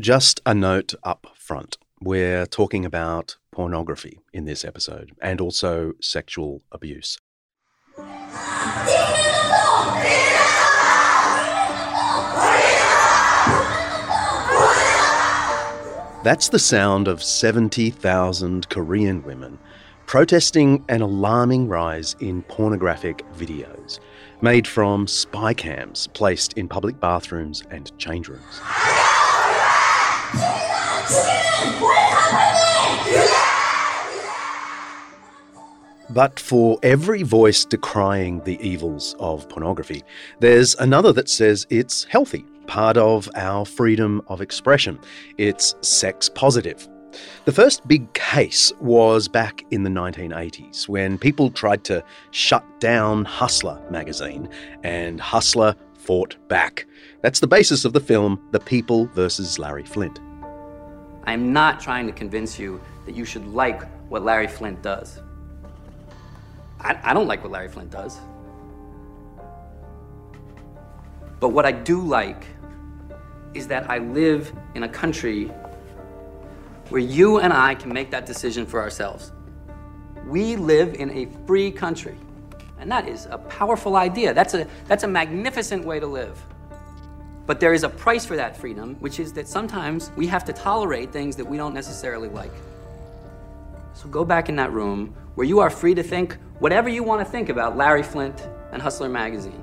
Just a note up front. We're talking about pornography in this episode and also sexual abuse. That's the sound of 70,000 Korean women protesting an alarming rise in pornographic videos made from spy cams placed in public bathrooms and change rooms. But for every voice decrying the evils of pornography, there's another that says it's healthy, part of our freedom of expression. It's sex positive. The first big case was back in the 1980s when people tried to shut down Hustler magazine, and Hustler fought back. That's the basis of the film The People versus Larry Flynt. I'm not trying to convince you that you should like what Larry Flynt does. I, I don't like what Larry Flynt does. But what I do like is that I live in a country where you and I can make that decision for ourselves. We live in a free country. And that is a powerful idea. That's a, that's a magnificent way to live. But there is a price for that freedom, which is that sometimes we have to tolerate things that we don't necessarily like. So go back in that room where you are free to think whatever you want to think about Larry Flynt and Hustler magazine.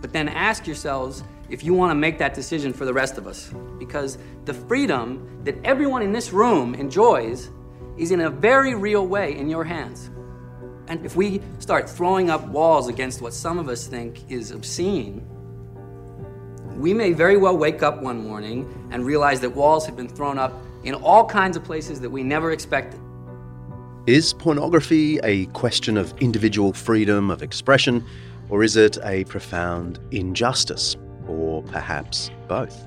But then ask yourselves if you want to make that decision for the rest of us. Because the freedom that everyone in this room enjoys is in a very real way in your hands. And if we start throwing up walls against what some of us think is obscene, we may very well wake up one morning and realize that walls have been thrown up in all kinds of places that we never expected. Is pornography a question of individual freedom of expression, or is it a profound injustice, or perhaps both?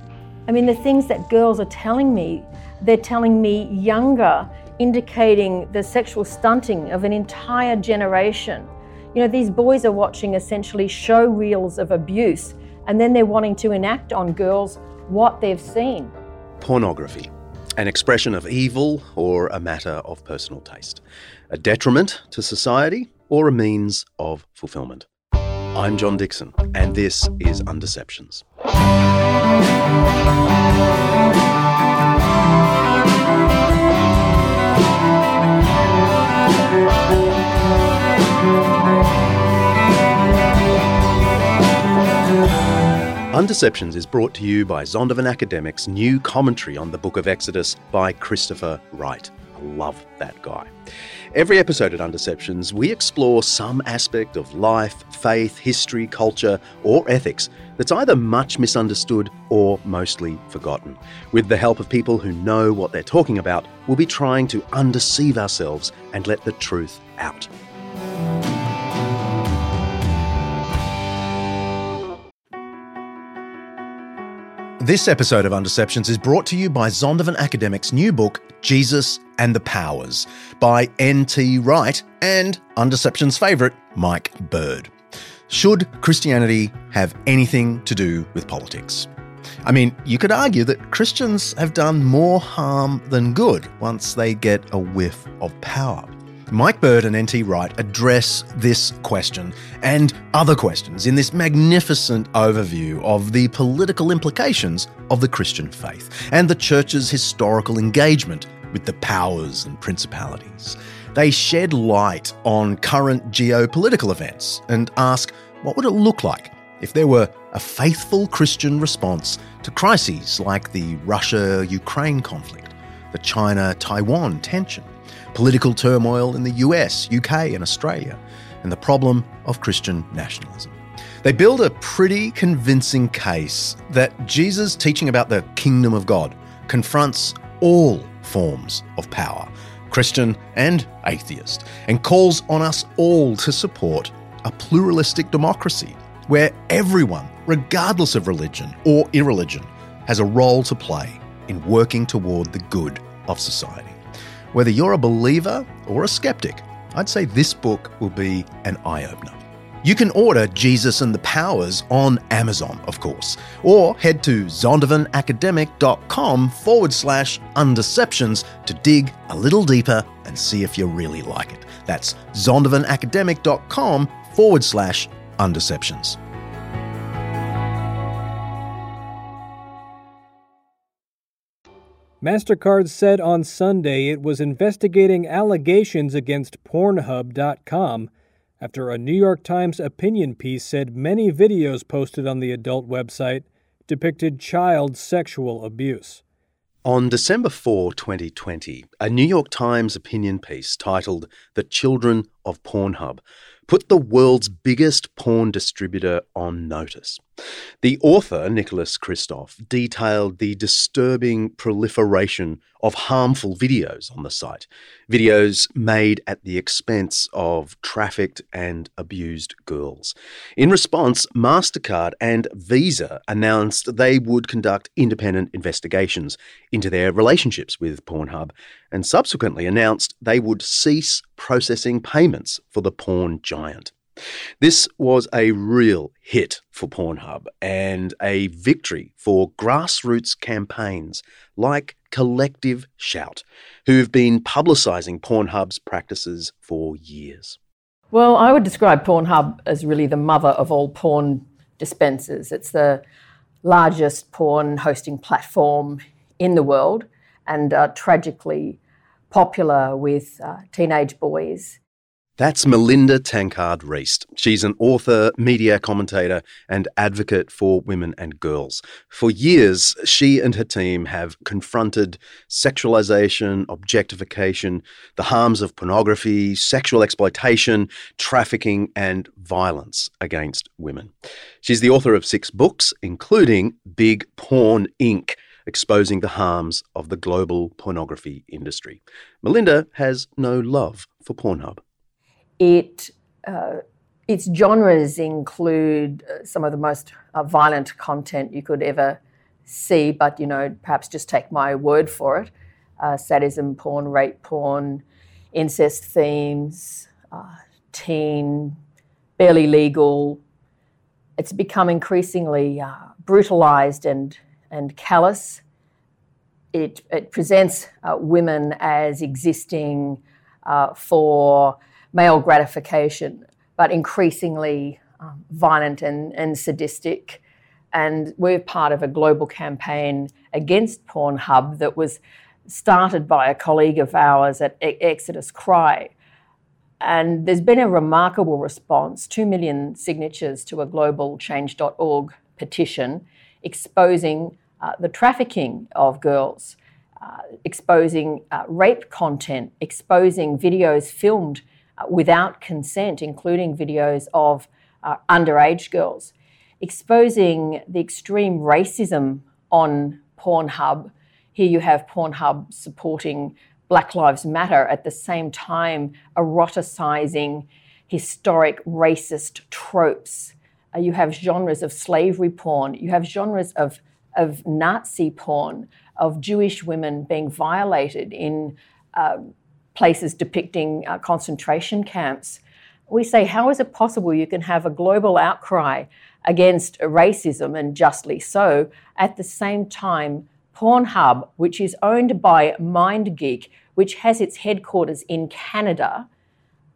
I mean, the things that girls are telling me, they're telling me younger, indicating the sexual stunting of an entire generation. You know, these boys are watching essentially show reels of abuse, and then they're wanting to enact on girls what they've seen. Pornography an expression of evil or a matter of personal taste, a detriment to society or a means of fulfillment. I'm John Dickson, and this is Undeceptions. Undeceptions is brought to you by Zondervan Academic's new commentary on the Book of Exodus by Christopher Wright. I love that guy. Every episode at Undeceptions, we explore some aspect of life, faith, history, culture, or ethics that's either much misunderstood or mostly forgotten. With the help of people who know what they're talking about, we'll be trying to undeceive ourselves and let the truth out. This episode of Undeceptions is brought to you by Zondervan Academic's new book, Jesus and the Powers, by N.T. Wright and Undeception's favourite, Mike Bird. Should Christianity have anything to do with politics? I mean, you could argue that Christians have done more harm than good once they get a whiff of power. Mike Bird and N.T. Wright address this question and other questions in this magnificent overview of the political implications of the Christian faith and the Church's historical engagement with the powers and principalities. They shed light on current geopolitical events and ask what would it look like if there were a faithful Christian response to crises like the Russia Ukraine conflict, the China Taiwan tension political turmoil in the US, UK, and Australia, and the problem of Christian nationalism. They build a pretty convincing case that Jesus' teaching about the kingdom of God confronts all forms of power, Christian and atheist, and calls on us all to support a pluralistic democracy where everyone, regardless of religion or irreligion, has a role to play in working toward the good of society. Whether you're a believer or a skeptic, I'd say this book will be an eye opener. You can order Jesus and the Powers on Amazon, of course, or head to zondervanacademic.com forward slash undeceptions to dig a little deeper and see if you really like it. That's zondervanacademic.com forward slash undeceptions. MasterCard said on Sunday it was investigating allegations against Pornhub.com after a New York Times opinion piece said many videos posted on the adult website depicted child sexual abuse. On December 4, 2020, a New York Times opinion piece titled The Children of Pornhub put the world's biggest porn distributor on notice. The author, Nicholas Kristof, detailed the disturbing proliferation of harmful videos on the site, videos made at the expense of trafficked and abused girls. In response, MasterCard and Visa announced they would conduct independent investigations into their relationships with Pornhub and subsequently announced they would cease processing payments for the porn giant. This was a real hit for Pornhub and a victory for grassroots campaigns like Collective Shout, who've been publicising Pornhub's practices for years. Well, I would describe Pornhub as really the mother of all porn dispensers. It's the largest porn hosting platform in the world and tragically popular with uh, teenage boys. That's Melinda Tankard Reist. She's an author, media commentator, and advocate for women and girls. For years, she and her team have confronted sexualization, objectification, the harms of pornography, sexual exploitation, trafficking, and violence against women. She's the author of six books, including Big Porn Inc exposing the harms of the global pornography industry. Melinda has no love for Pornhub. It uh, its genres include uh, some of the most uh, violent content you could ever see, but you know, perhaps just take my word for it: uh, sadism, porn, rape, porn, incest themes, uh, teen, barely legal. It's become increasingly uh, brutalized and and callous. It, it presents women as existing for male gratification, but increasingly um, violent and, and sadistic. And we're part of a global campaign against Pornhub that was started by a colleague of ours at Exodus Cry. And there's been a remarkable response 2 million signatures to a global change.org petition exposing uh, the trafficking of girls, uh, exposing uh, rape content, exposing videos filmed uh, without consent, including videos of uh, underage girls, exposing the extreme racism on Pornhub. Here you have Pornhub supporting Black Lives Matter at the same time eroticizing historic racist tropes. Uh, you have genres of slavery porn, you have genres of, of Nazi porn, of Jewish women being violated in uh, places depicting uh, concentration camps. We say, how is it possible you can have a global outcry against racism, and justly so, at the same time, Pornhub, which is owned by MindGeek, which has its headquarters in Canada,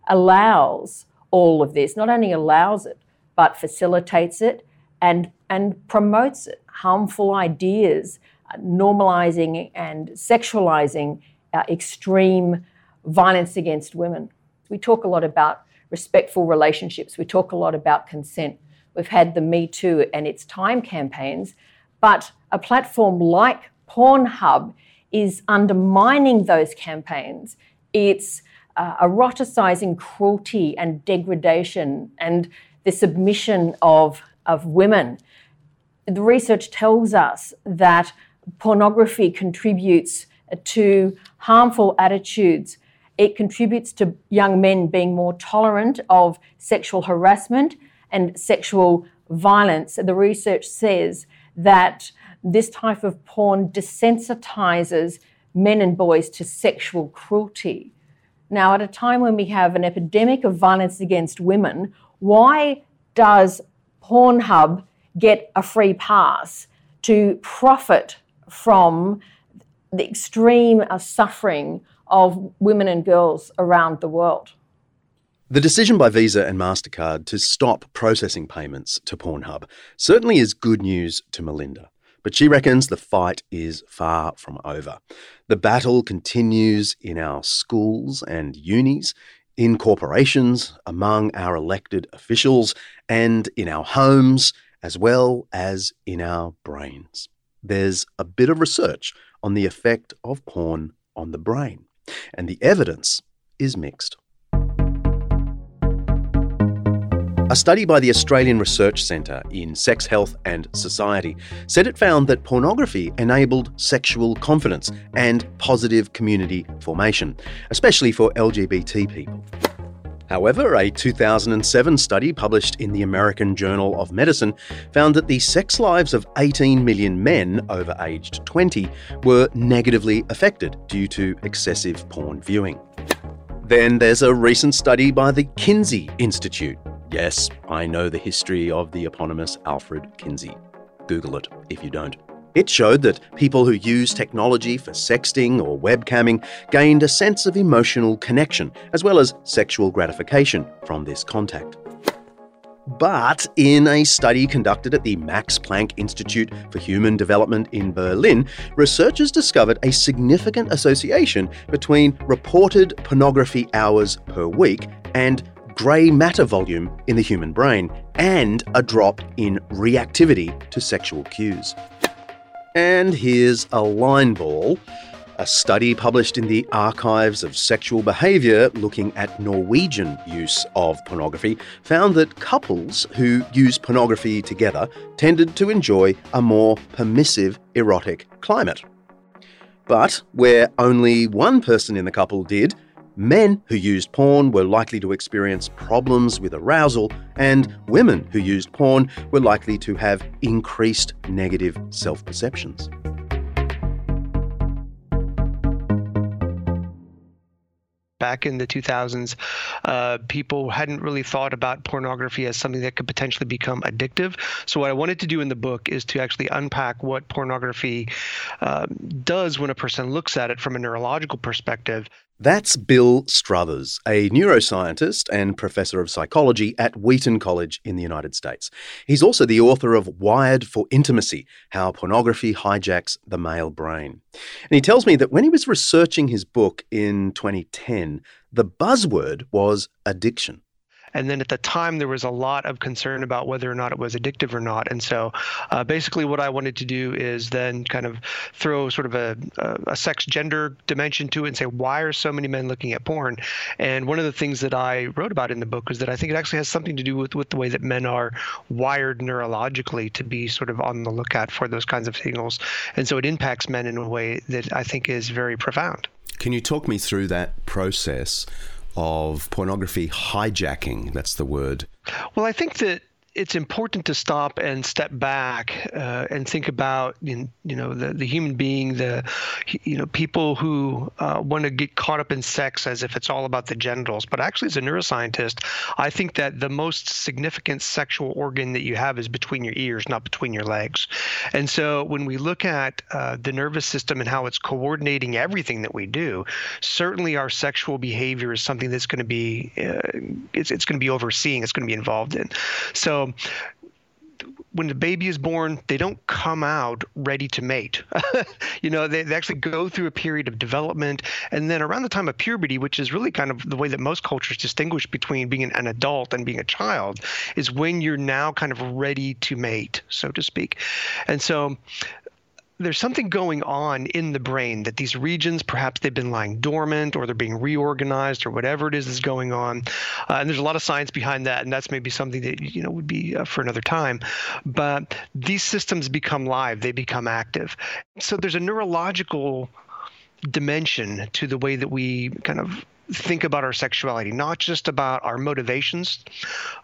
allows all of this, not only allows it, but facilitates it and, and promotes harmful ideas, uh, normalizing and sexualizing uh, extreme violence against women. We talk a lot about respectful relationships, we talk a lot about consent. We've had the Me Too and its time campaigns, but a platform like Pornhub is undermining those campaigns. It's uh, eroticizing cruelty and degradation and the submission of, of women. The research tells us that pornography contributes to harmful attitudes it contributes to young men being more tolerant of sexual harassment and sexual violence. The research says that this type of porn desensitizes men and boys to sexual cruelty. Now, at a time when we have an epidemic of violence against women, Why does Pornhub get a free pass to profit from the extreme uh, suffering of women and girls around the world? The decision by Visa and MasterCard to stop processing payments to Pornhub certainly is good news to Melinda. But she reckons the fight is far from over. The battle continues in our schools and unis, in corporations, among our elected officials, and in our homes, as well as in our brains. There's a bit of research on the effect of porn on the brain, and the evidence is mixed. A study by the Australian Research Centre in Sex Health and Society said it found that pornography enabled sexual confidence and positive community formation, especially for LGBT people. However, a 2007 study published in the American Journal of Medicine found that the sex lives of 18 million men over aged 20 were negatively affected due to excessive porn viewing. Then there's a recent study by the Kinsey Institute Yes, I know the history of the eponymous Alfred Kinsey. Google it if you don't. It showed that people who use technology for sexting or webcamming gained a sense of emotional connection, as well as sexual gratification from this contact. But in a study conducted at the Max Planck Institute for Human Development in Berlin, researchers discovered a significant association between reported pornography hours per week and grey matter volume in the human brain, and a drop in reactivity to sexual cues. And here's a line ball. A study published in the Archives of Sexual Behaviour looking at Norwegian use of pornography found that couples who use pornography together tended to enjoy a more permissive erotic climate. But where only one person in the couple did, Men who used porn were likely to experience problems with arousal, and women who used porn were likely to have increased negative self perceptions. back in the 2000s, uh, people hadn't really thought about pornography as something that could potentially become addictive. So, what I wanted to do in the book is to actually unpack what pornography uh, does when a person looks at it from a neurological perspective. That's Bill Struthers, a neuroscientist and professor of psychology at Wheaton College in the United States. He's also the author of Wired for Intimacy How Pornography Hijacks the Male Brain. And he tells me that when he was researching his book in 2010, the buzzword was addiction. And then at the time, there was a lot of concern about whether or not it was addictive or not. And so uh, basically, what I wanted to do is then kind of throw sort of a, a, sex gender dimension to it and say, why are so many men looking at porn? And one of the things that I wrote about in the book was that I think it actually has something to do with, with the way that men are wired neurologically to be sort of on the lookout for those kinds of signals. And so it impacts men in a way that I think is very profound. Can you talk me through that process of pornography hijacking. That's the word. Well, I think that it's important to stop and step back uh, and think about you know the, the human being the you know people who uh, want to get caught up in sex as if it's all about the genitals. But actually as a neuroscientist i think that the most significant sexual organ that you have is between your ears not between your legs. And so when we look at uh, the nervous system and how it's coordinating everything that we do certainly our sexual behavior is something that's going to be uh, it's, it's going to be overseeing it's going to be involved in. So when the baby is born, they don't come out ready to mate. you know, they, they actually go through a period of development. And then around the time of puberty, which is really kind of the way that most cultures distinguish between being an adult and being a child, is when you're now kind of ready to mate, so to speak. And so there's something going on in the brain that these regions perhaps they've been lying dormant or they're being reorganized or whatever it is is going on. Uh, and there's a lot of science behind that and that's maybe something that you know would be uh, for another time. But these systems become live they become active. So there's a neurological dimension to the way that we kind of think about our sexuality, not just about our motivations,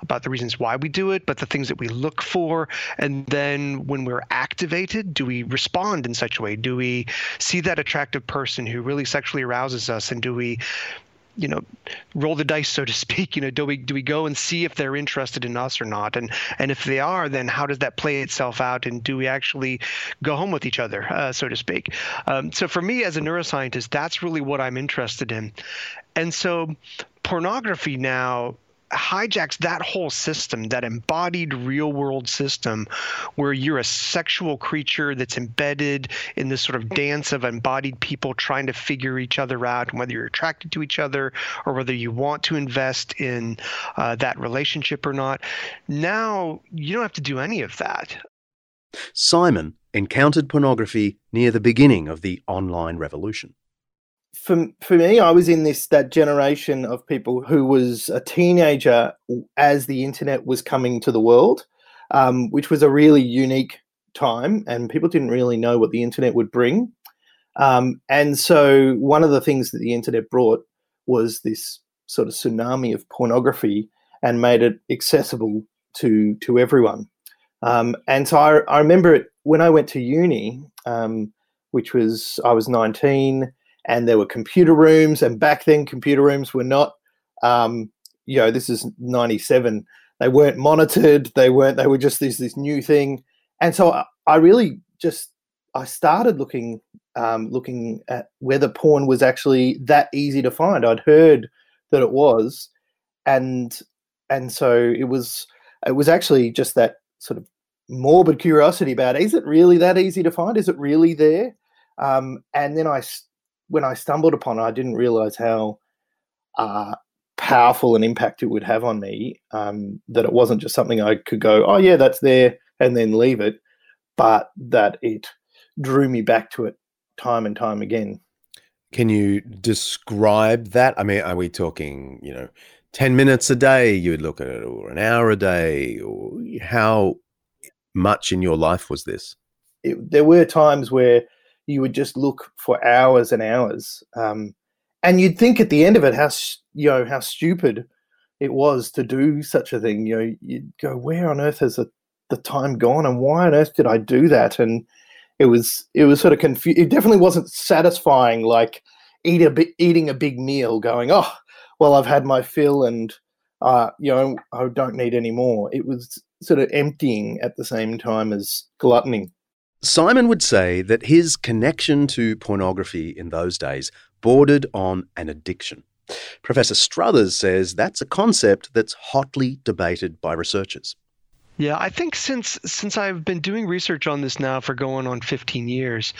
about the reasons why we do it, but the things that we look for. And then when we're activated, do we respond in such a way? Do we see that attractive person who really sexually arouses us? And do we you know, roll the dice, so to speak. You know, do we do we go and see if they're interested in us or not? And and if they are, then how does that play itself out? And do we actually go home with each other, uh, so to speak? Um, so for me as a neuroscientist, that's really what I'm interested in. And so pornography now hijacks that whole system, that embodied real world system where you're a sexual creature that's embedded in this sort of dance of embodied people trying to figure each other out, and whether you're attracted to each other or whether you want to invest in uh, that relationship or not. Now you don't have to do any of that. Simon encountered pornography near the beginning of the online revolution for for me, I was in this that generation of people who was a teenager as the internet was coming to the world, um, which was a really unique time, and people didn't really know what the internet would bring. Um, and so, one of the things that the internet brought was this sort of tsunami of pornography and made it accessible to to everyone. Um, and so, I, I remember it when I went to uni, um, which was I was nineteen and there were computer rooms. And back then, computer rooms were not, um, you know, this is '97. They weren't monitored. They weren't. They were just this this new thing. And so I, I really just I started looking um, looking at whether porn was actually that easy to find. I'd heard that it was, and and so it was it was actually just that sort of morbid curiosity about is it really that easy to find? Is it really there? Um, and then I when I stumbled upon it, I didn't realize how uh, powerful an impact it would have on me. Um, that it wasn't just something I could go, oh yeah, that's there, and then leave it, but that it drew me back to it time and time again. Can you describe that? I mean, are we talking, you know, 10 minutes a day you would look at it, or an hour a day, or how much in your life was this? It, there were times where you would just look for hours and hours. Um, and you'd think at the end of it how you know how stupid it was to do such a thing. You know, you'd go, where on earth has the, the time gone, and why on earth did I do that? And it was it was sort of confused. It definitely wasn't satisfying, like eat a bi- eating a big meal, going, oh, well, I've had my fill, and uh, you know, I don't need any more. It was sort of emptying at the same time as gluttony. Simon would say that his connection to pornography in those days bordered on an addiction. Professor Struthers says that's a concept that's hotly debated by researchers. Yeah, I think since since I've been doing research on this now for going on 15 years,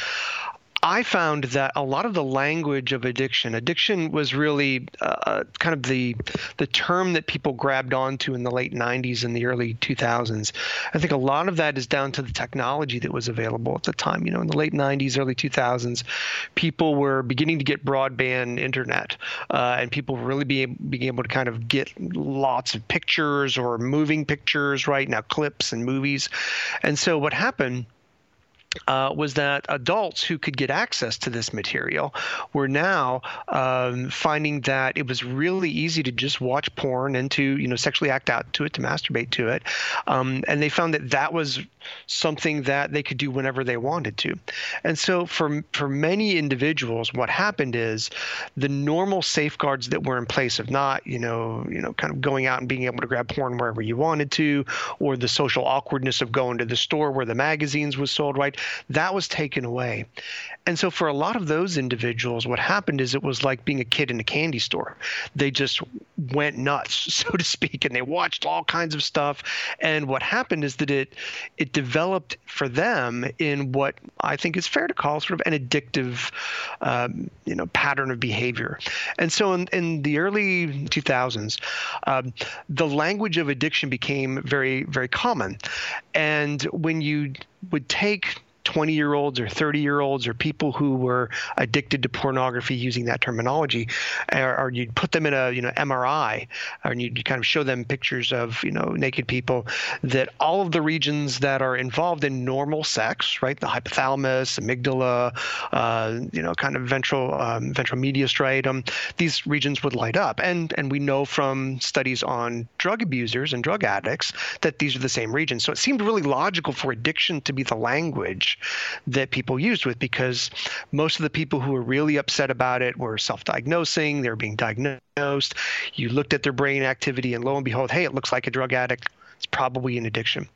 I found that a lot of the language of addiction, addiction was really uh, uh, kind of the the term that people grabbed onto in the late 90s and the early 2000s. I think a lot of that is down to the technology that was available at the time. You know, in the late 90s, early 2000s, people were beginning to get broadband internet, uh, and people were really being being able to kind of get lots of pictures or moving pictures, right now clips and movies. And so what happened uh, was that adults who could get access to this material were now um, finding that it was really easy to just watch porn and to you know sexually act out to it to masturbate to it. Um, and they found that that was something that they could do whenever they wanted to. And so for for many individuals what happened is the normal safeguards that were in place of not you know you know kind of going out and being able to grab porn wherever you wanted to or the social awkwardness of going to the store where the magazines was sold right that was taken away. And so for a lot of those individuals, what happened is it was like being a kid in a candy store. They just went nuts, so to speak, and they watched all kinds of stuff. And what happened is that it it developed for them in what I think is fair to call sort of an addictive, um, you know, pattern of behavior. And so in, in the early 2000s, um, the language of addiction became very very common. And when you would take 20 year olds or 30 year olds or people who were addicted to pornography using that terminology or, or, you'd put them in a you know MRI or you'd kind of show them pictures of you know naked people that all of the regions that are involved in normal sex right the hypothalamus amygdala uh, you know kind of ventral um, ventral medial striatum these regions would light up. And and we know from studies on drug abusers and drug addicts that these are the same regions. So it seemed really logical for addiction to be the language that people used with because most of the people who were really upset about it were self-diagnosing, they were being diagnosed. You looked at their brain activity, and lo and behold, hey, it looks like a drug addict. It's probably an addiction.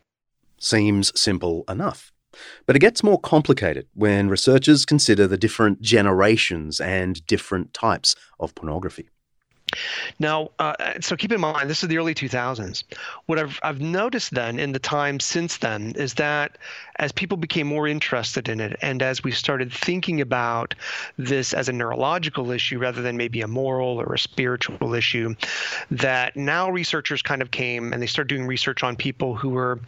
Seems simple enough. But it gets more complicated when researchers consider the different generations and different types of pornography. Now, uh, so keep in mind, this is the early 2000s. What I've, I've noticed then in the time since then is that as people became more interested in it, and as we started thinking about this as a neurological issue rather than maybe a moral or a spiritual issue, that now researchers kind of came and they started doing research on people who were,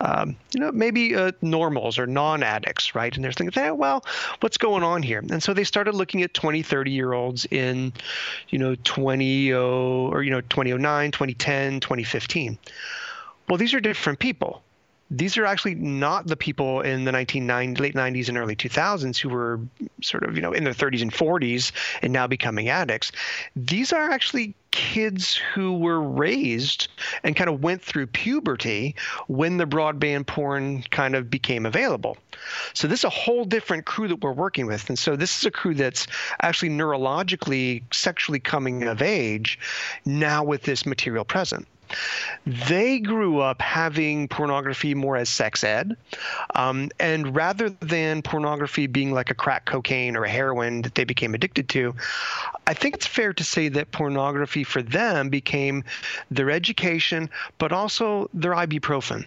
um, you know, maybe uh, normals or non addicts, right? And they're thinking, hey, well, what's going on here? And so they started looking at 20, 30 year olds in, you know, 20 Oh, or you know 2009 2010 2015 well these are different people these are actually not the people in the 1990s, late 90s and early 2000s who were sort of you know in their 30s and 40s and now becoming addicts. These are actually kids who were raised and kind of went through puberty when the broadband porn kind of became available. So this is a whole different crew that we're working with. And so this is a crew that's actually neurologically sexually coming of age now with this material present they grew up having pornography more as sex ed. Um, and rather than pornography being like a crack cocaine or a heroin that they became addicted to, I think it's fair to say that pornography for them became their education, but also their ibuprofen.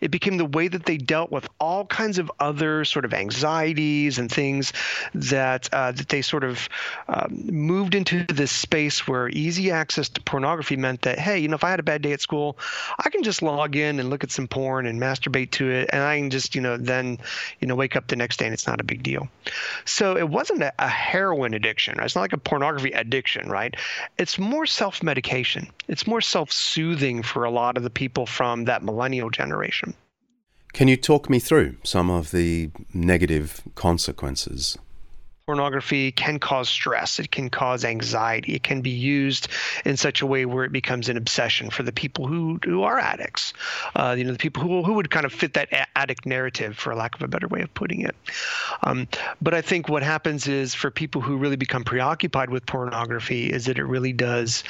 It became the way that they dealt with all kinds of other sort of anxieties and things that uh, that they sort of um, moved into this space where easy access to pornography meant that hey, you know, if I had a bad day at school, I can just log in and look at some porn and masturbate to it, and I can just you know then you know wake up the next day and it's not a big deal. So it wasn't a, a heroin addiction. Right? It's not like a pornography addiction, right? It's more self-medication. It's more self-soothing for a lot of the people from that millennial generation Can you talk me through some of the negative consequences pornography can cause stress it can cause anxiety it can be used in such a way where it becomes an obsession for the people who who are addicts. Uh, you know the people who, who would kind of fit that addict narrative for lack of a better way of putting it. Um, but i think what happens is for people who really become preoccupied with pornography is that it really does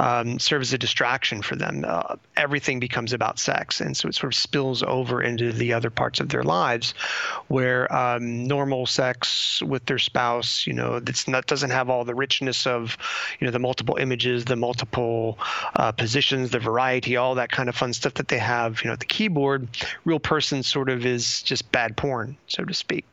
um, serve as a distraction for them. Uh, everything becomes about sex and so it sort of spills over into the other parts of their lives where um, normal sex with their spouse, you know, that's not doesn't have all the richness of, you know, the multiple images, the multiple uh, positions, the variety, all that kind of fun stuff that they have, you know, at the keyboard. Real person sort of is just bad porn, so to speak.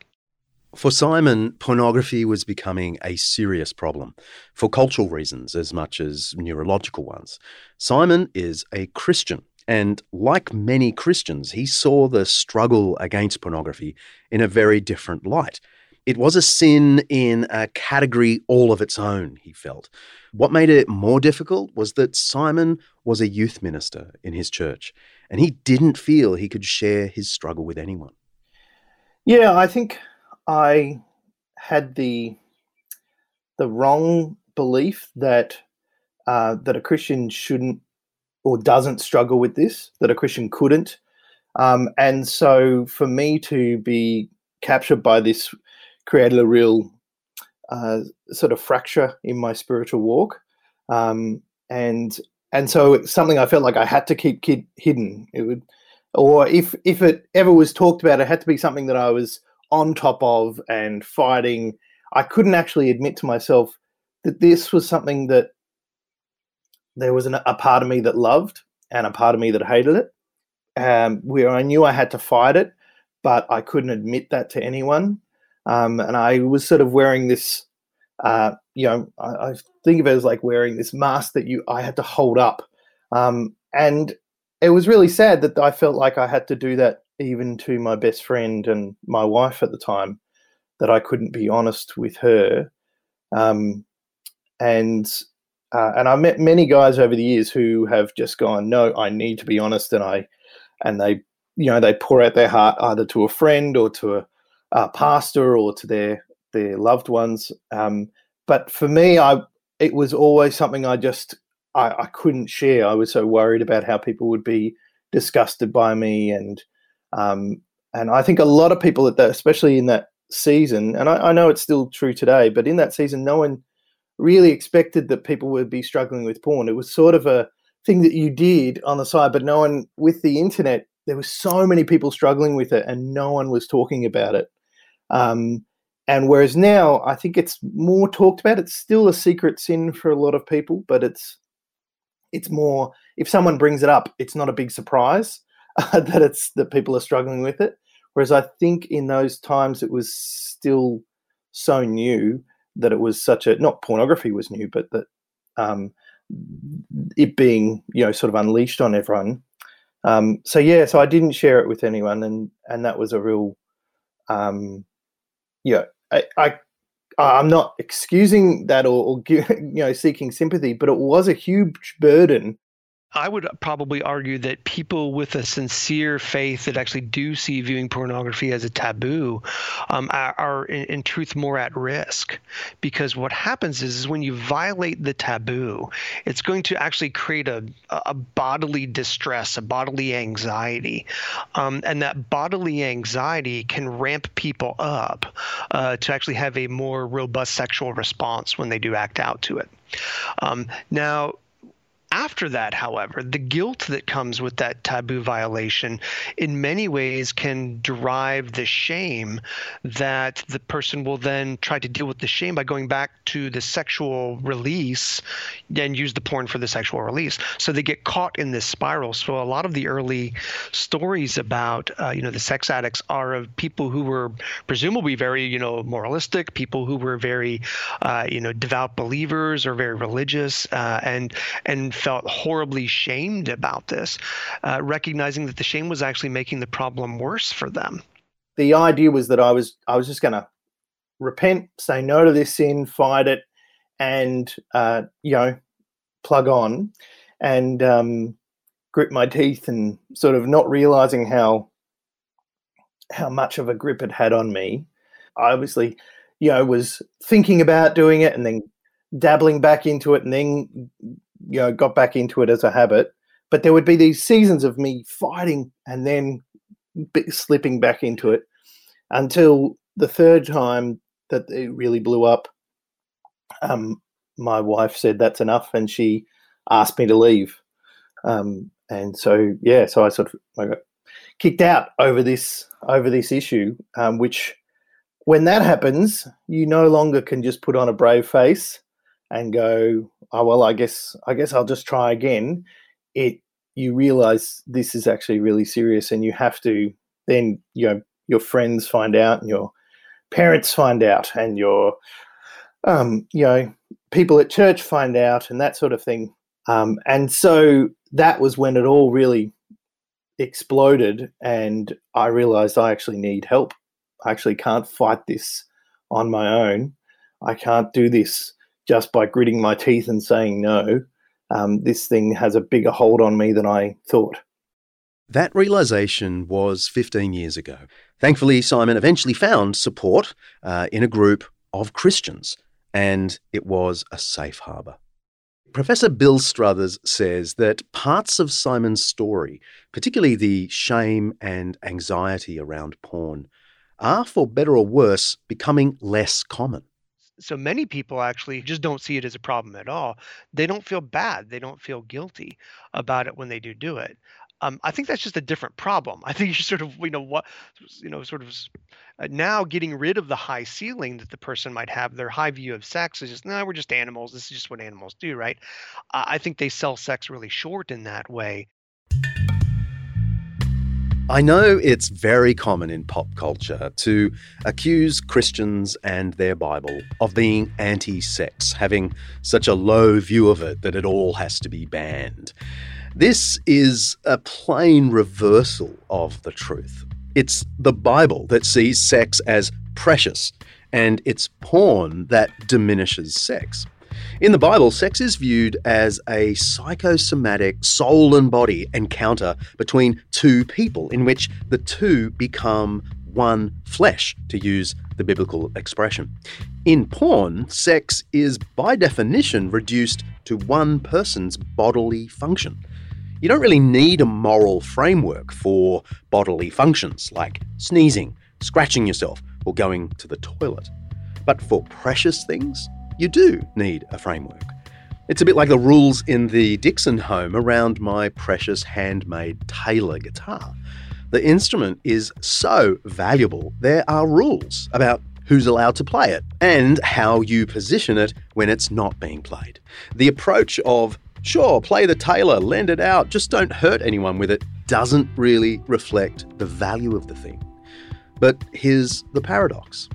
For Simon, pornography was becoming a serious problem for cultural reasons as much as neurological ones. Simon is a Christian, and like many Christians, he saw the struggle against pornography in a very different light. It was a sin in a category all of its own, he felt. What made it more difficult was that Simon was a youth minister in his church, and he didn't feel he could share his struggle with anyone. Yeah, I think I had the the wrong belief that uh, that a Christian shouldn't or doesn't struggle with this, that a Christian couldn't. Um, and so for me to be captured by this created a real uh, sort of fracture in my spiritual walk, um, and and so it's something I felt like I had to keep kid hidden. It would, or if if it ever was talked about, it had to be something that I was on top of and fighting. I couldn't actually admit to myself that this was something that there was an, a part of me that loved and a part of me that hated it. Um, where I knew I had to fight it, but I couldn't admit that to anyone. Um, and I was sort of wearing this, uh, you know, I, I, think of it as like wearing this mask that you I had to hold up, um, and it was really sad that I felt like I had to do that even to my best friend and my wife at the time, that I couldn't be honest with her, um, and uh, and I met many guys over the years who have just gone, no, I need to be honest, and I, and they, you know, they pour out their heart either to a friend or to a uh, pastor or to their their loved ones. Um, but for me, I it was always something I just I, I, couldn't share. I was so worried about how people would be disgusted by me, and um, And I think a lot of people at that, especially in that season, and I, I know it's still true today, but in that season, no one really expected that people would be struggling with porn. It was sort of a thing that you did on the side, but no one with the internet, there were so many people struggling with it and no one was talking about it. Um, and whereas now I think it's more talked about, it's still a secret sin for a lot of people, but it's it's more if someone brings it up, it's not a big surprise uh, that it's that people are struggling with it. Whereas I think in those times it was still so new that it was such a not pornography was new, but that um, it being you know sort of unleashed on everyone. Um, so yeah, so I didn't share it with anyone, and and that was a real, um, yeah, I, I I'm not excusing that or, or you know seeking sympathy, but it was a huge burden I would probably argue that people with a sincere faith that actually do see viewing pornography as a taboo um, are, are in, in, truth more at risk because what happens is, is when you violate the taboo, it's going to actually create a, a bodily distress, a bodily anxiety. Um, and that bodily anxiety can ramp people up uh, to actually have a more robust sexual response when they do act out to it. Um, now, after that, however, the guilt that comes with that taboo violation in many ways can derive the shame that the person will then try to deal with the shame by going back to the sexual release and use the porn for the sexual release. So they get caught in this spiral. So a lot of the early stories about uh, you know the sex addicts are of people who were presumably very you know moralistic, people who were very uh, you know devout believers or very religious, uh, and and felt horribly shamed about this, uh, recognizing that the shame was actually making the problem worse for them. The idea was that I was I was just going to repent, say no to this sin, fight it, and uh, you know, plug on, and um, grip my teeth, and sort of not realizing how how much of a grip it had on me. I obviously, you know, was thinking about doing it, and then dabbling back into it, and then you know got back into it as a habit but there would be these seasons of me fighting and then slipping back into it until the third time that it really blew up um, my wife said that's enough and she asked me to leave. Um, and so yeah so i sort of I got kicked out over this over this issue um, which when that happens you no longer can just put on a brave face and go, oh well, I guess I guess I'll just try again. It you realize this is actually really serious, and you have to then you know your friends find out, and your parents find out, and your um, you know people at church find out, and that sort of thing. Um, and so that was when it all really exploded, and I realized I actually need help. I actually can't fight this on my own. I can't do this just by gritting my teeth and saying no, um, this thing has a bigger hold on me than I thought. That realization was 15 years ago. Thankfully, Simon eventually found support uh, in a group of Christians, and it was a safe harbor. Professor Bill Struthers says that parts of Simon's story, particularly the shame and anxiety around porn, are, for better or worse, becoming less common so many people actually just don't see it as a problem at all. They don't feel bad. They don't feel guilty about it when they do do it. Um, I think that's just a different problem. I think you sort of, you know, what, you know, sort of uh, now getting rid of the high ceiling that the person might have. Their high view of sex is just, no, we're just animals. This is just what animals do, right? I think they sell sex really short in that way. I know it's very common in pop culture to accuse Christians and their Bible of being anti sex, having such a low view of it that it all has to be banned. This is a plain reversal of the truth. It's the Bible that sees sex as precious, and it's porn that diminishes sex. In the Bible, sex is viewed as a psychosomatic soul and body encounter between two people in which the two become one flesh, to use the biblical expression. In porn, sex is by definition reduced to one person's bodily function. You don't really need a moral framework for bodily functions like sneezing, scratching yourself, or going to the toilet. But for precious things, you do need a framework. It's a bit like the rules in the Dickson home around my precious handmade Taylor guitar. The instrument is so valuable, there are rules about who's allowed to play it and how you position it when it's not being played. The approach of, sure, play the Taylor, lend it out, just don't hurt anyone with it, doesn't really reflect the value of the thing. But here's the paradox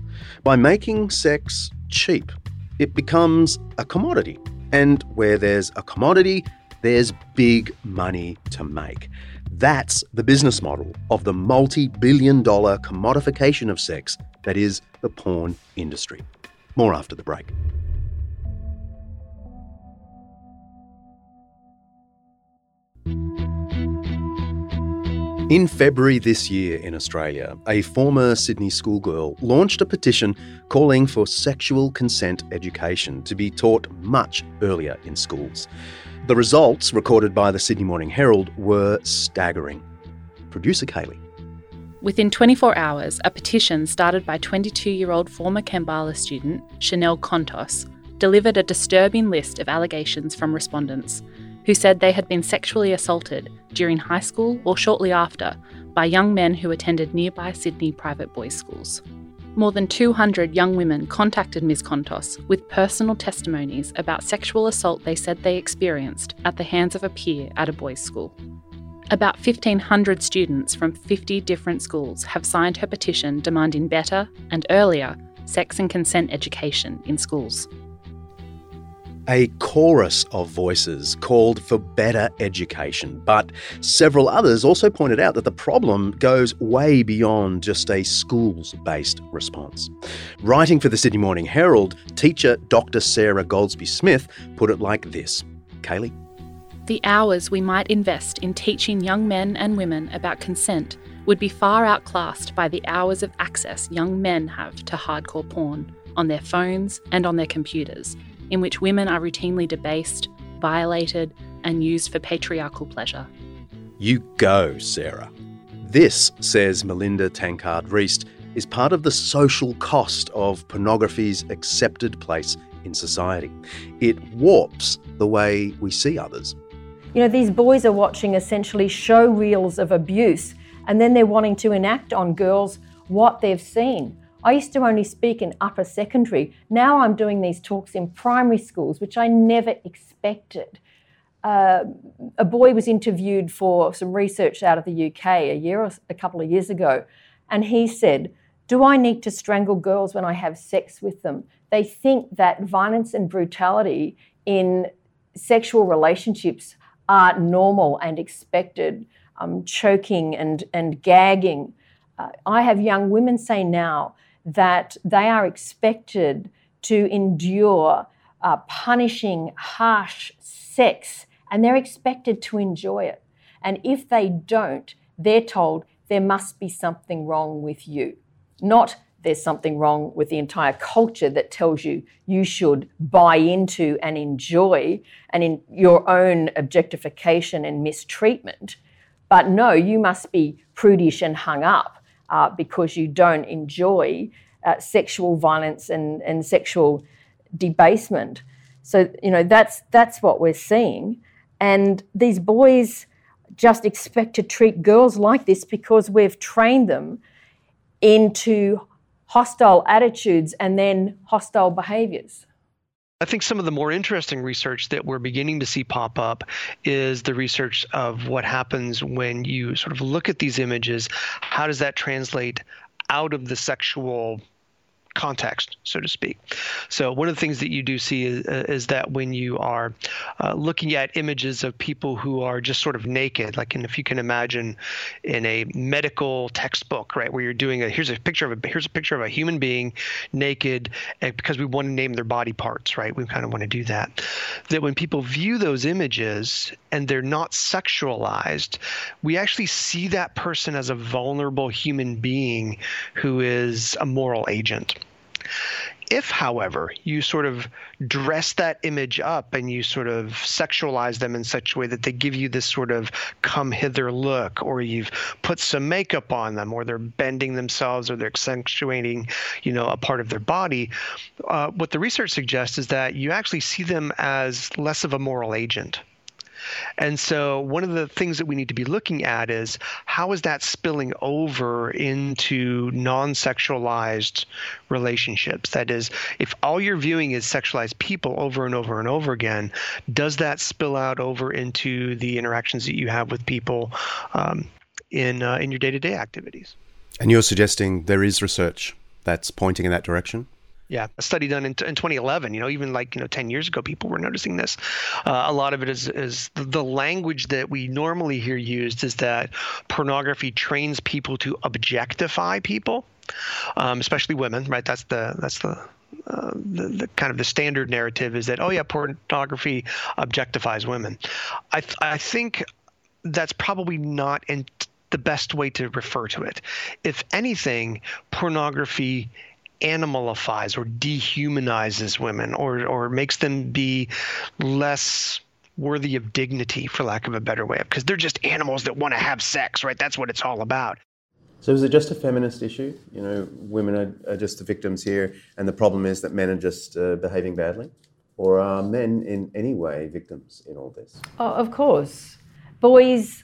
by making sex cheap, it becomes a commodity. And where there's a commodity, there's big money to make. That's the business model of the multi billion dollar commodification of sex that is the porn industry. More after the break. In February this year in Australia, a former Sydney schoolgirl launched a petition calling for sexual consent education to be taught much earlier in schools. The results, recorded by the Sydney Morning Herald, were staggering. Producer Kaylee. Within 24 hours, a petition started by 22 year old former Kambala student Chanel Contos delivered a disturbing list of allegations from respondents who said they had been sexually assaulted during high school or shortly after by young men who attended nearby Sydney private boys' schools. More than 200 young women contacted Ms. Contos with personal testimonies about sexual assault they said they experienced at the hands of a peer at a boys' school. About 1,500 students from 50 different schools have signed her petition demanding better and earlier sex and consent education in schools. A chorus of voices called for better education, but several others also pointed out that the problem goes way beyond just a schools based response. Writing for the Sydney Morning Herald, teacher Dr. Sarah Golsby Smith put it like this Kaylee? The hours we might invest in teaching young men and women about consent would be far outclassed by the hours of access young men have to hardcore porn on their phones and on their computers in which women are routinely debased, violated, and used for patriarchal pleasure. You go, Sarah. This, says Melinda Tankard Reist, is part of the social cost of pornography's accepted place in society. It warps the way we see others. You know, these boys are watching essentially show reels of abuse, and then they're wanting to enact on girls what they've seen. I used to only speak in upper secondary. Now I'm doing these talks in primary schools, which I never expected. Uh, a boy was interviewed for some research out of the UK a year or a couple of years ago, and he said, "Do I need to strangle girls when I have sex with them?" They think that violence and brutality in sexual relationships are normal and expected. Um, choking and and gagging. Uh, I have young women say now that they are expected to endure uh, punishing, harsh sex, and they're expected to enjoy it. And if they don't, they're told there must be something wrong with you. Not there's something wrong with the entire culture that tells you you should buy into and enjoy and in your own objectification and mistreatment. But no, you must be prudish and hung up uh, because you don't enjoy uh, sexual violence and, and sexual debasement. So, you know, that's, that's what we're seeing. And these boys just expect to treat girls like this because we've trained them into hostile attitudes and then hostile behaviors. I think some of the more interesting research that we're beginning to see pop up is the research of what happens when you sort of look at these images. How does that translate out of the sexual context, so to speak. So one of the things that you do see is, uh, is that when you are uh, looking at images of people who are just sort of naked, like in, if you can imagine in a medical textbook, right, where you're doing a here's a picture of a here's a picture of a human being naked, because we want to name their body parts, right? We kind of want to do that. That when people view those images and they're not sexualized, we actually see that person as a vulnerable human being who is a moral agent. If, however, you sort of dress that image up and you sort of sexualize them in such a way that they give you this sort of come hither look, or you've put some makeup on them, or they're bending themselves, or they're accentuating, you know, a part of their body, uh, what the research suggests is that you actually see them as less of a moral agent. And so, one of the things that we need to be looking at is how is that spilling over into non sexualized relationships? That is, if all you're viewing is sexualized people over and over and over again, does that spill out over into the interactions that you have with people um, in, uh, in your day to day activities? And you're suggesting there is research that's pointing in that direction? Yeah, a study done in, in 2011. You know, even like you know 10 years ago, people were noticing this. Uh, a lot of it is is the language that we normally hear used is that pornography trains people to objectify people, um, especially women. Right? That's the that's the uh, the, the, kind of the standard narrative is that oh yeah pornography objectifies women i th- i think that's probably not in the best way to refer to it if anything pornography animalifies or dehumanizes women or or makes them be less worthy of dignity for lack of a better way because they're just animals that want to have sex right? That's what it's all about. So is it just a feminist issue? You know women are, are just the victims here and the problem is that men are just uh, behaving badly? Or are men in any way victims in all this? Oh, of course. Boys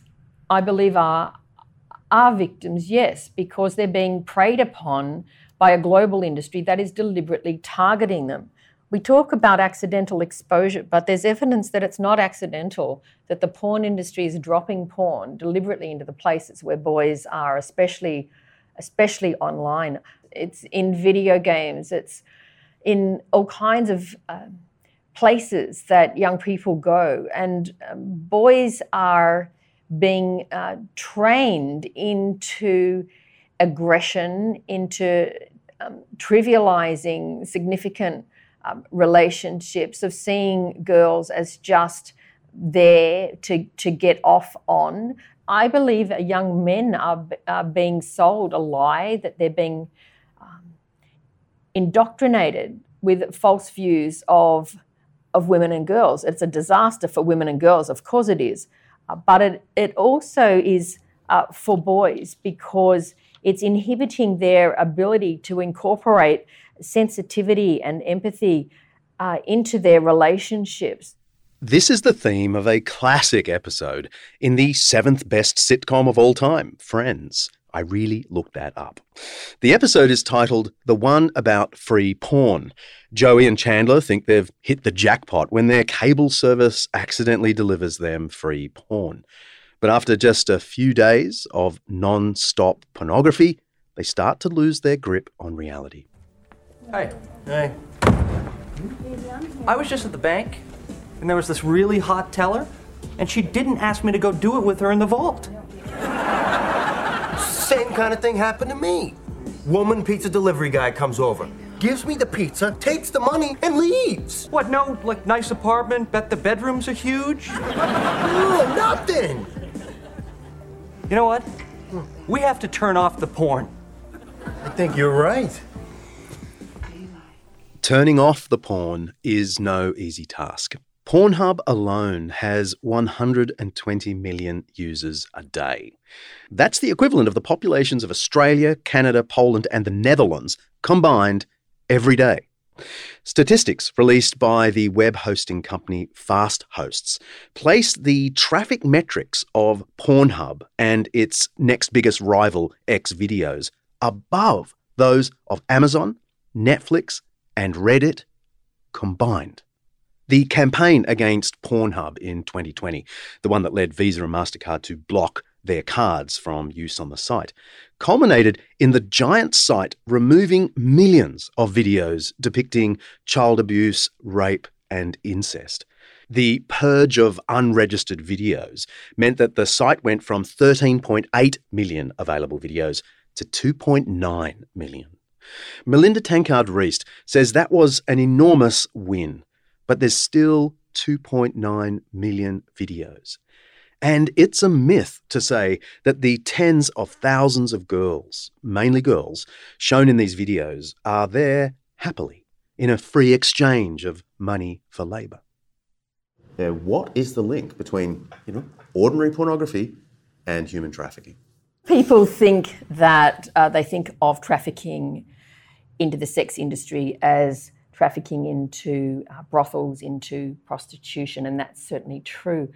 i believe are are victims yes because they're being preyed upon by a global industry that is deliberately targeting them. We talk about accidental exposure, but there's evidence that it's not accidental, that the porn industry is dropping porn deliberately into the places where boys are, especially, especially online. It's in video games, it's in all kinds of uh, places that young people go. And um, boys are being uh, trained into aggression, into um, trivializing significant um, relationships, of seeing girls as just there to, to get off on. I believe young men are, are being sold a lie that they're being um, indoctrinated with false views of, of women and girls. It's a disaster for women and girls, of course it is. Uh, but it, it also is uh, for boys because it's inhibiting their ability to incorporate sensitivity and empathy uh, into their relationships. This is the theme of a classic episode in the seventh best sitcom of all time, Friends. I really looked that up. The episode is titled The One About Free Porn. Joey and Chandler think they've hit the jackpot when their cable service accidentally delivers them free porn. But after just a few days of non stop pornography, they start to lose their grip on reality. Hey. Hey. I was just at the bank, and there was this really hot teller, and she didn't ask me to go do it with her in the vault. Same kind of thing happened to me. Woman pizza delivery guy comes over, gives me the pizza, takes the money, and leaves. What, no, like, nice apartment, bet the bedrooms are huge? No, nothing. You know what? We have to turn off the porn. I think you're right. Turning off the porn is no easy task. Pornhub alone has 120 million users a day. That's the equivalent of the populations of Australia, Canada, Poland, and the Netherlands combined every day. Statistics released by the web hosting company Fasthosts place the traffic metrics of Pornhub and its next biggest rival, Xvideos, above those of Amazon, Netflix, and Reddit combined. The campaign against Pornhub in 2020, the one that led Visa and MasterCard to block their cards from use on the site, culminated in the giant site removing millions of videos depicting child abuse, rape, and incest. The purge of unregistered videos meant that the site went from 13.8 million available videos to 2.9 million. Melinda Tankard Reist says that was an enormous win, but there's still 2.9 million videos. And it's a myth to say that the tens of thousands of girls, mainly girls, shown in these videos are there happily. in a free exchange of money for labour. Now, what is the link between, you know, ordinary pornography and human trafficking? People think that uh, they think of trafficking into the sex industry as trafficking into uh, brothels, into prostitution, and that's certainly true.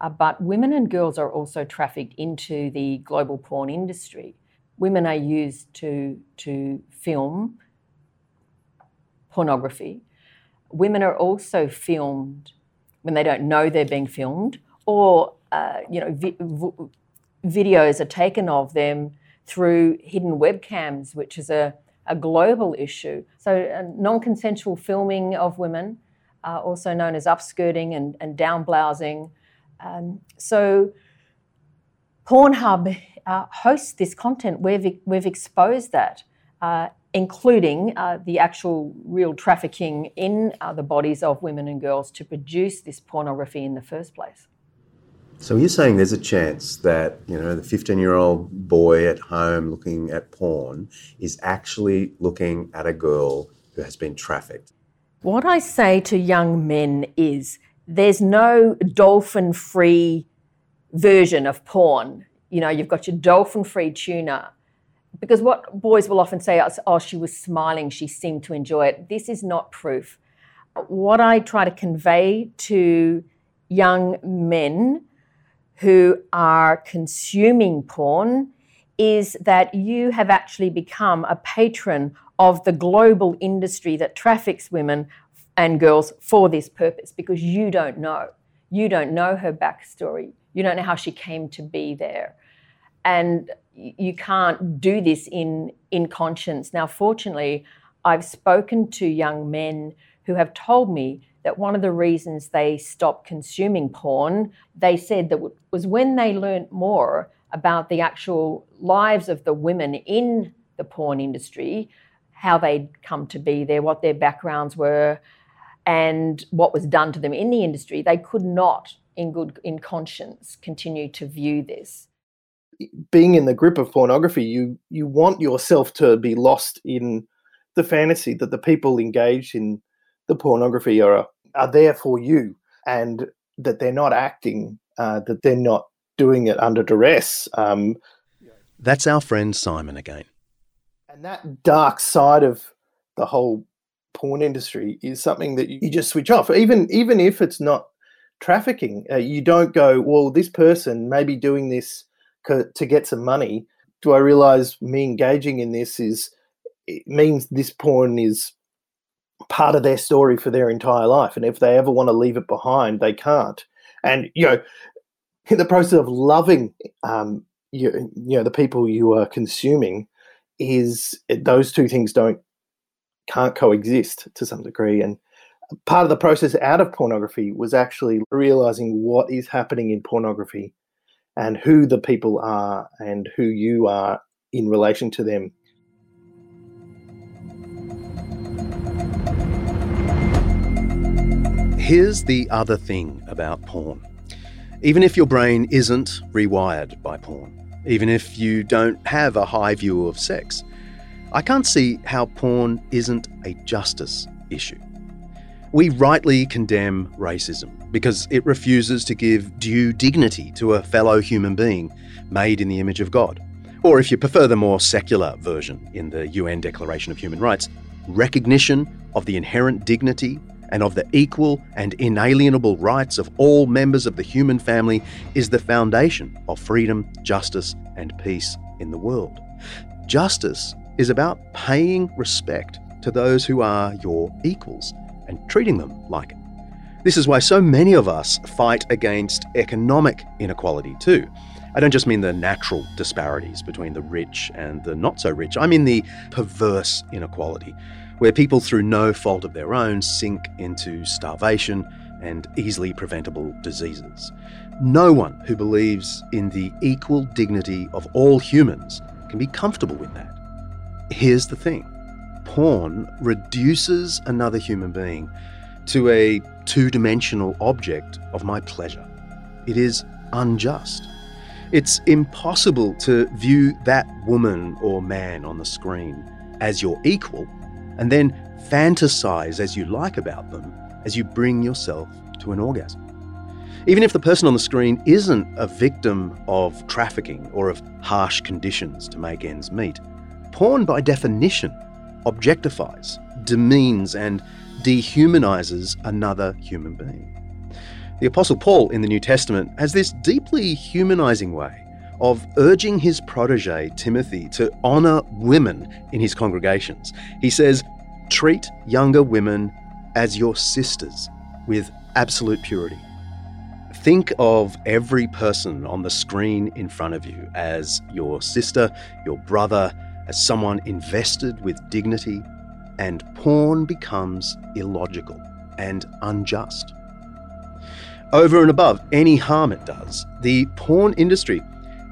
Uh, but women and girls are also trafficked into the global porn industry. Women are used to, to film pornography. Women are also filmed when they don't know they're being filmed, or uh, you know, vi- v- videos are taken of them through hidden webcams, which is a, a global issue. So, uh, non consensual filming of women, uh, also known as upskirting and, and down blousing. Um, so, Pornhub uh, hosts this content. We've, we've exposed that, uh, including uh, the actual real trafficking in uh, the bodies of women and girls to produce this pornography in the first place. So you're saying there's a chance that, you know, the 15 year old boy at home looking at porn is actually looking at a girl who has been trafficked? What I say to young men is there's no dolphin free version of porn. You know, you've got your dolphin free tuna. Because what boys will often say is, oh, she was smiling, she seemed to enjoy it. This is not proof. What I try to convey to young men who are consuming porn is that you have actually become a patron of the global industry that traffics women and girls for this purpose because you don't know. You don't know her backstory. You don't know how she came to be there. And you can't do this in, in conscience. Now, fortunately, I've spoken to young men who have told me that one of the reasons they stopped consuming porn, they said that was when they learned more about the actual lives of the women in the porn industry, how they'd come to be there, what their backgrounds were, and what was done to them in the industry, they could not, in good in conscience, continue to view this. Being in the grip of pornography, you you want yourself to be lost in the fantasy that the people engaged in the pornography are are there for you and that they're not acting, uh, that they're not doing it under duress. Um, That's our friend Simon again. And that dark side of the whole porn industry is something that you just switch off. Even even if it's not trafficking, uh, you don't go, well, this person may be doing this to get some money. Do I realize me engaging in this is it means this porn is part of their story for their entire life. And if they ever want to leave it behind, they can't. And, you know, in the process of loving, um, you, you know, the people you are consuming is those two things don't, can't coexist to some degree. And part of the process out of pornography was actually realizing what is happening in pornography and who the people are and who you are in relation to them Here's the other thing about porn. Even if your brain isn't rewired by porn, even if you don't have a high view of sex, I can't see how porn isn't a justice issue. We rightly condemn racism because it refuses to give due dignity to a fellow human being made in the image of God. Or if you prefer the more secular version in the UN Declaration of Human Rights, recognition of the inherent dignity and of the equal and inalienable rights of all members of the human family is the foundation of freedom, justice, and peace in the world. Justice is about paying respect to those who are your equals and treating them like it. This is why so many of us fight against economic inequality too. I don't just mean the natural disparities between the rich and the not so rich, I mean the perverse inequality where people through no fault of their own sink into starvation and easily preventable diseases. No one who believes in the equal dignity of all humans can be comfortable with that. Here's the thing porn reduces another human being to a two dimensional object of my pleasure. It is unjust. It's impossible to view that woman or man on the screen as your equal and then fantasize as you like about them as you bring yourself to an orgasm. Even if the person on the screen isn't a victim of trafficking or of harsh conditions to make ends meet, porn by definition objectifies, demeans, and dehumanizes another human being. The Apostle Paul in the New Testament has this deeply humanizing way of urging his protege, Timothy, to honor women in his congregations. He says, Treat younger women as your sisters with absolute purity. Think of every person on the screen in front of you as your sister, your brother, as someone invested with dignity, and porn becomes illogical and unjust. Over and above any harm it does, the porn industry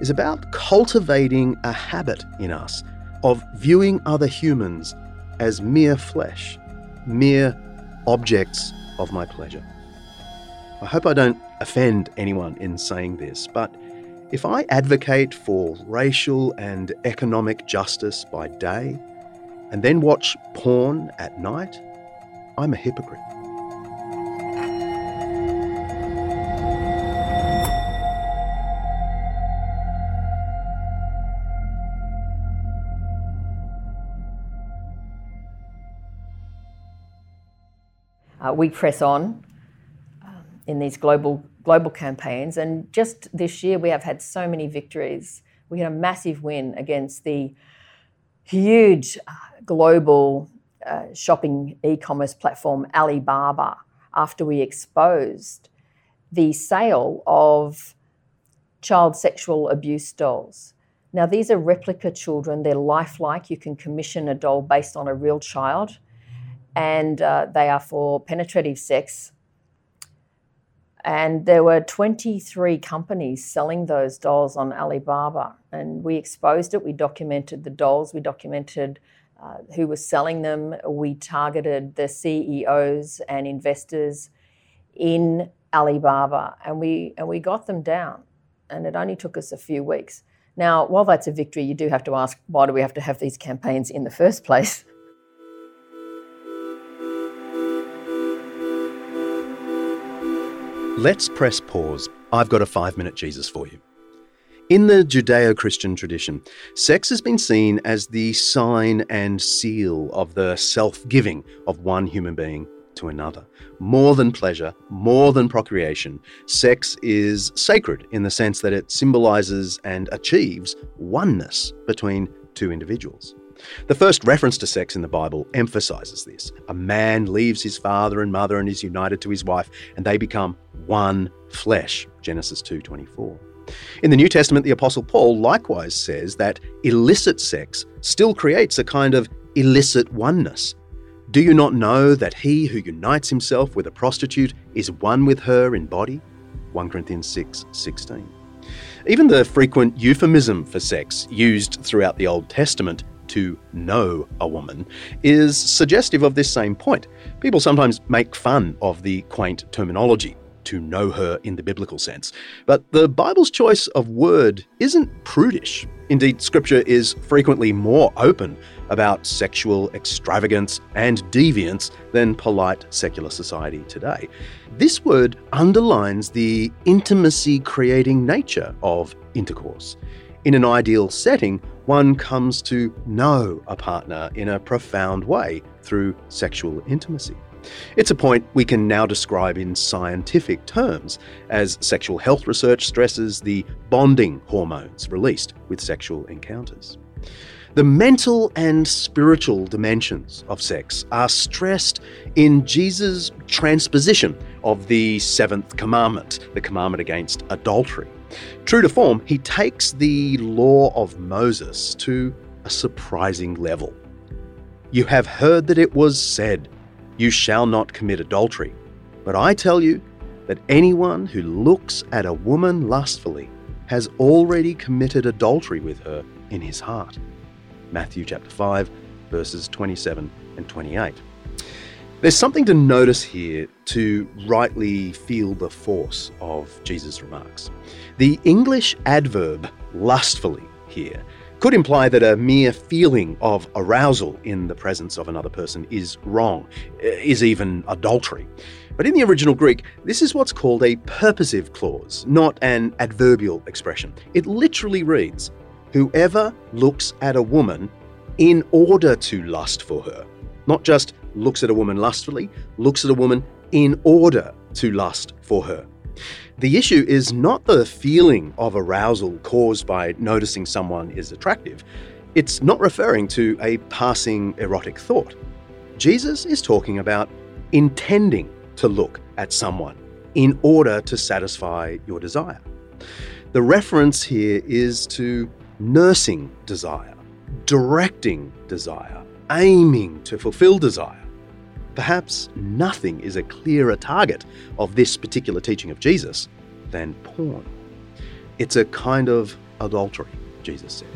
is about cultivating a habit in us of viewing other humans as mere flesh, mere objects of my pleasure. I hope I don't offend anyone in saying this, but if I advocate for racial and economic justice by day and then watch porn at night, I'm a hypocrite. Uh, we press on um, in these global global campaigns, and just this year we have had so many victories. We had a massive win against the huge uh, global uh, shopping e-commerce platform Alibaba after we exposed the sale of child sexual abuse dolls. Now, these are replica children. They're lifelike. You can commission a doll based on a real child and uh, they are for penetrative sex. And there were 23 companies selling those dolls on Alibaba. And we exposed it. We documented the dolls. We documented uh, who was selling them. We targeted the CEOs and investors in Alibaba. And we, and we got them down. And it only took us a few weeks. Now, while that's a victory, you do have to ask why do we have to have these campaigns in the first place? Let's press pause. I've got a five minute Jesus for you. In the Judeo Christian tradition, sex has been seen as the sign and seal of the self giving of one human being to another. More than pleasure, more than procreation, sex is sacred in the sense that it symbolizes and achieves oneness between two individuals. The first reference to sex in the Bible emphasizes this. A man leaves his father and mother and is united to his wife, and they become one flesh. Genesis 2:24. In the New Testament, the apostle Paul likewise says that illicit sex still creates a kind of illicit oneness. Do you not know that he who unites himself with a prostitute is one with her in body? 1 Corinthians 6 Even the frequent euphemism for sex used throughout the Old Testament to know a woman is suggestive of this same point. People sometimes make fun of the quaint terminology to know her in the biblical sense. But the Bible's choice of word isn't prudish. Indeed, Scripture is frequently more open about sexual extravagance and deviance than polite secular society today. This word underlines the intimacy creating nature of intercourse. In an ideal setting, one comes to know a partner in a profound way through sexual intimacy. It's a point we can now describe in scientific terms, as sexual health research stresses the bonding hormones released with sexual encounters. The mental and spiritual dimensions of sex are stressed in Jesus' transposition of the seventh commandment, the commandment against adultery. True to form, he takes the law of Moses to a surprising level. You have heard that it was said, You shall not commit adultery. But I tell you that anyone who looks at a woman lustfully has already committed adultery with her in his heart. Matthew chapter 5, verses 27 and 28. There's something to notice here to rightly feel the force of Jesus' remarks. The English adverb lustfully here could imply that a mere feeling of arousal in the presence of another person is wrong, eh, is even adultery. But in the original Greek, this is what's called a purposive clause, not an adverbial expression. It literally reads, Whoever looks at a woman in order to lust for her, not just looks at a woman lustfully, looks at a woman in order to lust for her. The issue is not the feeling of arousal caused by noticing someone is attractive. It's not referring to a passing erotic thought. Jesus is talking about intending to look at someone in order to satisfy your desire. The reference here is to nursing desire, directing desire, aiming to fulfill desire. Perhaps nothing is a clearer target of this particular teaching of Jesus than porn. It's a kind of adultery, Jesus said.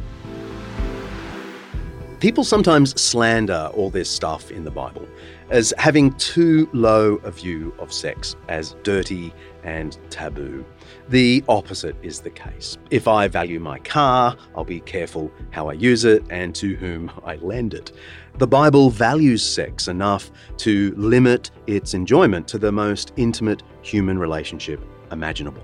People sometimes slander all this stuff in the Bible as having too low a view of sex, as dirty and taboo. The opposite is the case. If I value my car, I'll be careful how I use it and to whom I lend it. The Bible values sex enough to limit its enjoyment to the most intimate human relationship imaginable.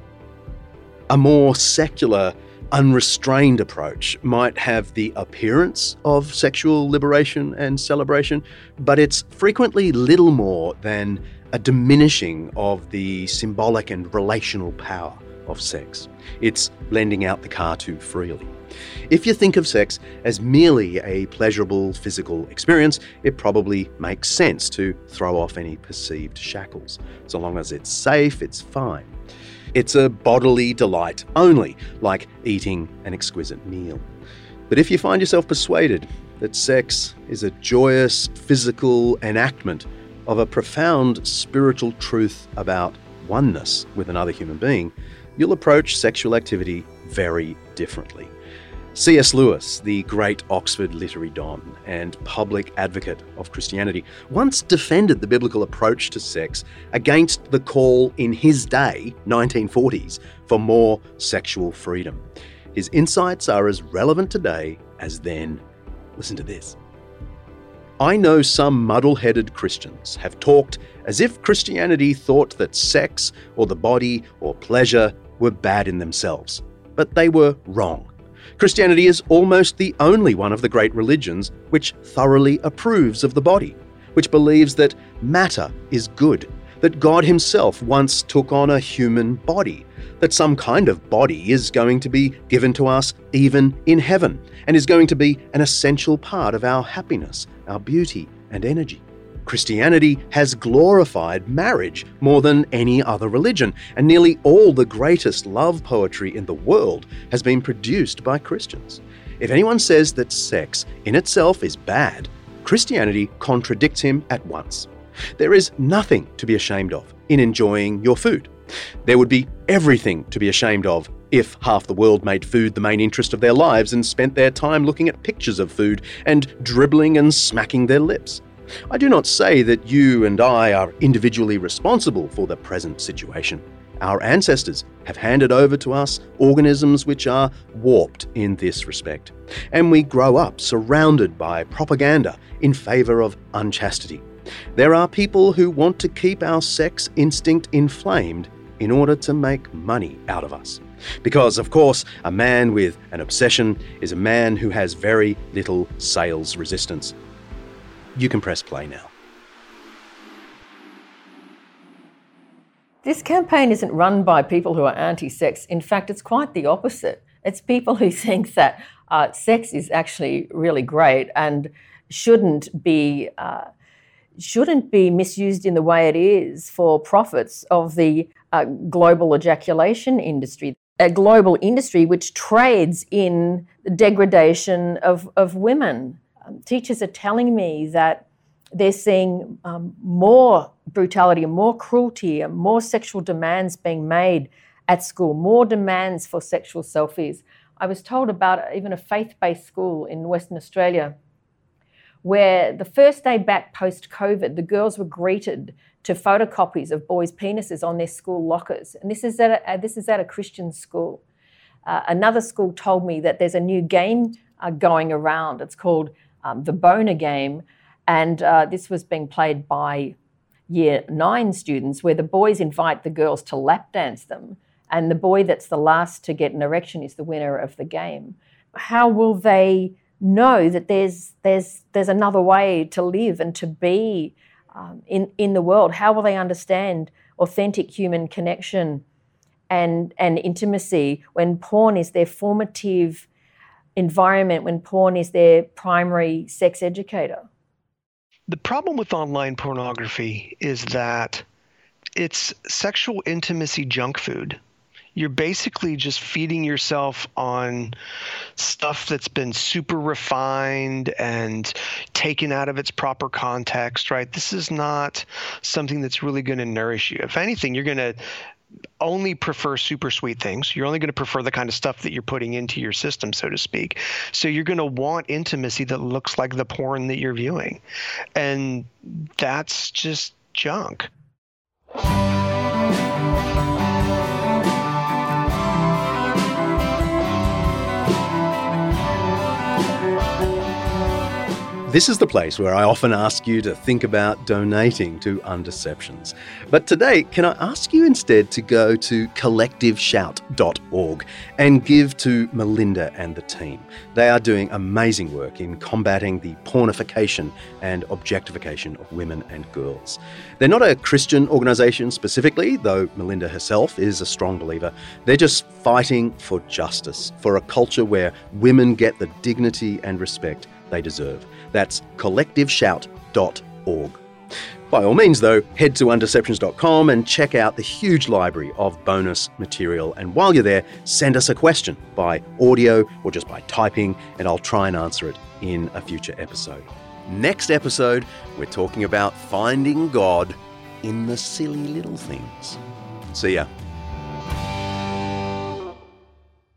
A more secular, unrestrained approach might have the appearance of sexual liberation and celebration, but it's frequently little more than a diminishing of the symbolic and relational power of sex. It's lending out the car too freely. If you think of sex as merely a pleasurable physical experience, it probably makes sense to throw off any perceived shackles. So long as it's safe, it's fine. It's a bodily delight only, like eating an exquisite meal. But if you find yourself persuaded that sex is a joyous physical enactment of a profound spiritual truth about oneness with another human being, you'll approach sexual activity very differently. C.S. Lewis, the great Oxford literary don and public advocate of Christianity, once defended the biblical approach to sex against the call in his day, 1940s, for more sexual freedom. His insights are as relevant today as then. Listen to this. I know some muddle headed Christians have talked as if Christianity thought that sex or the body or pleasure were bad in themselves, but they were wrong. Christianity is almost the only one of the great religions which thoroughly approves of the body, which believes that matter is good, that God Himself once took on a human body, that some kind of body is going to be given to us even in heaven, and is going to be an essential part of our happiness, our beauty, and energy. Christianity has glorified marriage more than any other religion, and nearly all the greatest love poetry in the world has been produced by Christians. If anyone says that sex in itself is bad, Christianity contradicts him at once. There is nothing to be ashamed of in enjoying your food. There would be everything to be ashamed of if half the world made food the main interest of their lives and spent their time looking at pictures of food and dribbling and smacking their lips. I do not say that you and I are individually responsible for the present situation. Our ancestors have handed over to us organisms which are warped in this respect, and we grow up surrounded by propaganda in favour of unchastity. There are people who want to keep our sex instinct inflamed in order to make money out of us. Because, of course, a man with an obsession is a man who has very little sales resistance. You can press play now. This campaign isn't run by people who are anti sex. In fact, it's quite the opposite. It's people who think that uh, sex is actually really great and shouldn't be. Uh, shouldn't be misused in the way it is for profits of the uh, global ejaculation industry, a global industry which trades in the degradation of, of women um, teachers are telling me that they're seeing um, more brutality and more cruelty and more sexual demands being made at school, more demands for sexual selfies. I was told about even a faith based school in Western Australia where the first day back post COVID, the girls were greeted to photocopies of boys' penises on their school lockers. And this is at a, this is at a Christian school. Uh, another school told me that there's a new game uh, going around. It's called um, the Boner Game, and uh, this was being played by year nine students, where the boys invite the girls to lap dance them, and the boy that's the last to get an erection is the winner of the game. How will they know that there's there's there's another way to live and to be um, in in the world? How will they understand authentic human connection and and intimacy when porn is their formative environment? When porn is their primary sex educator? The problem with online pornography is that it's sexual intimacy junk food. You're basically just feeding yourself on stuff that's been super refined and taken out of its proper context, right? This is not something that's really going to nourish you. If anything, you're going to only prefer super sweet things. You're only going to prefer the kind of stuff that you're putting into your system, so to speak. So you're going to want intimacy that looks like the porn that you're viewing. And that's just junk. This is the place where I often ask you to think about donating to Undeceptions. But today, can I ask you instead to go to collectiveshout.org and give to Melinda and the team? They are doing amazing work in combating the pornification and objectification of women and girls. They're not a Christian organisation specifically, though Melinda herself is a strong believer. They're just fighting for justice, for a culture where women get the dignity and respect they deserve. That's collectiveshout.org. By all means, though, head to undeceptions.com and check out the huge library of bonus material. And while you're there, send us a question by audio or just by typing, and I'll try and answer it in a future episode. Next episode, we're talking about finding God in the silly little things. See ya.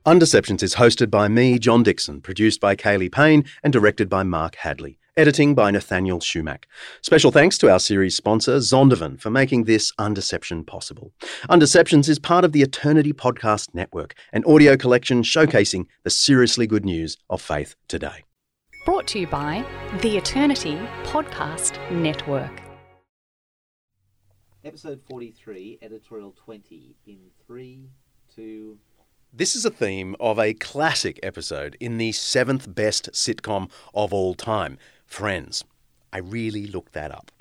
Undeceptions is hosted by me, John Dickson, produced by Kaylee Payne, and directed by Mark Hadley. Editing by Nathaniel Schumack. Special thanks to our series sponsor, Zondervan, for making this Undeception possible. Undeceptions is part of the Eternity Podcast Network, an audio collection showcasing the seriously good news of faith today. Brought to you by the Eternity Podcast Network. Episode 43, editorial 20, in 3, 2, this is a theme of a classic episode in the seventh best sitcom of all time, Friends. I really looked that up.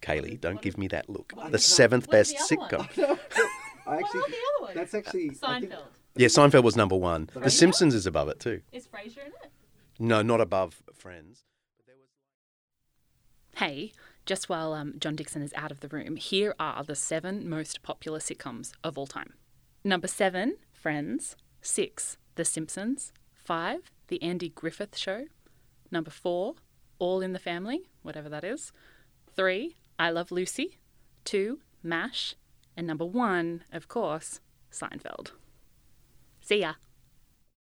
Kaylee, don't give me that look. The seventh best the sitcom. I actually, that's actually Seinfeld. Yeah, Seinfeld was number one. The Simpsons is above it too. Is Frasier in it? No, not above Friends. Hey, just while um, John Dickson is out of the room, here are the seven most popular sitcoms of all time. Number seven, Friends. Six, The Simpsons. Five, The Andy Griffith Show. Number four, All in the Family, whatever that is. Three, I Love Lucy. Two, MASH. And number one, of course, Seinfeld. See ya.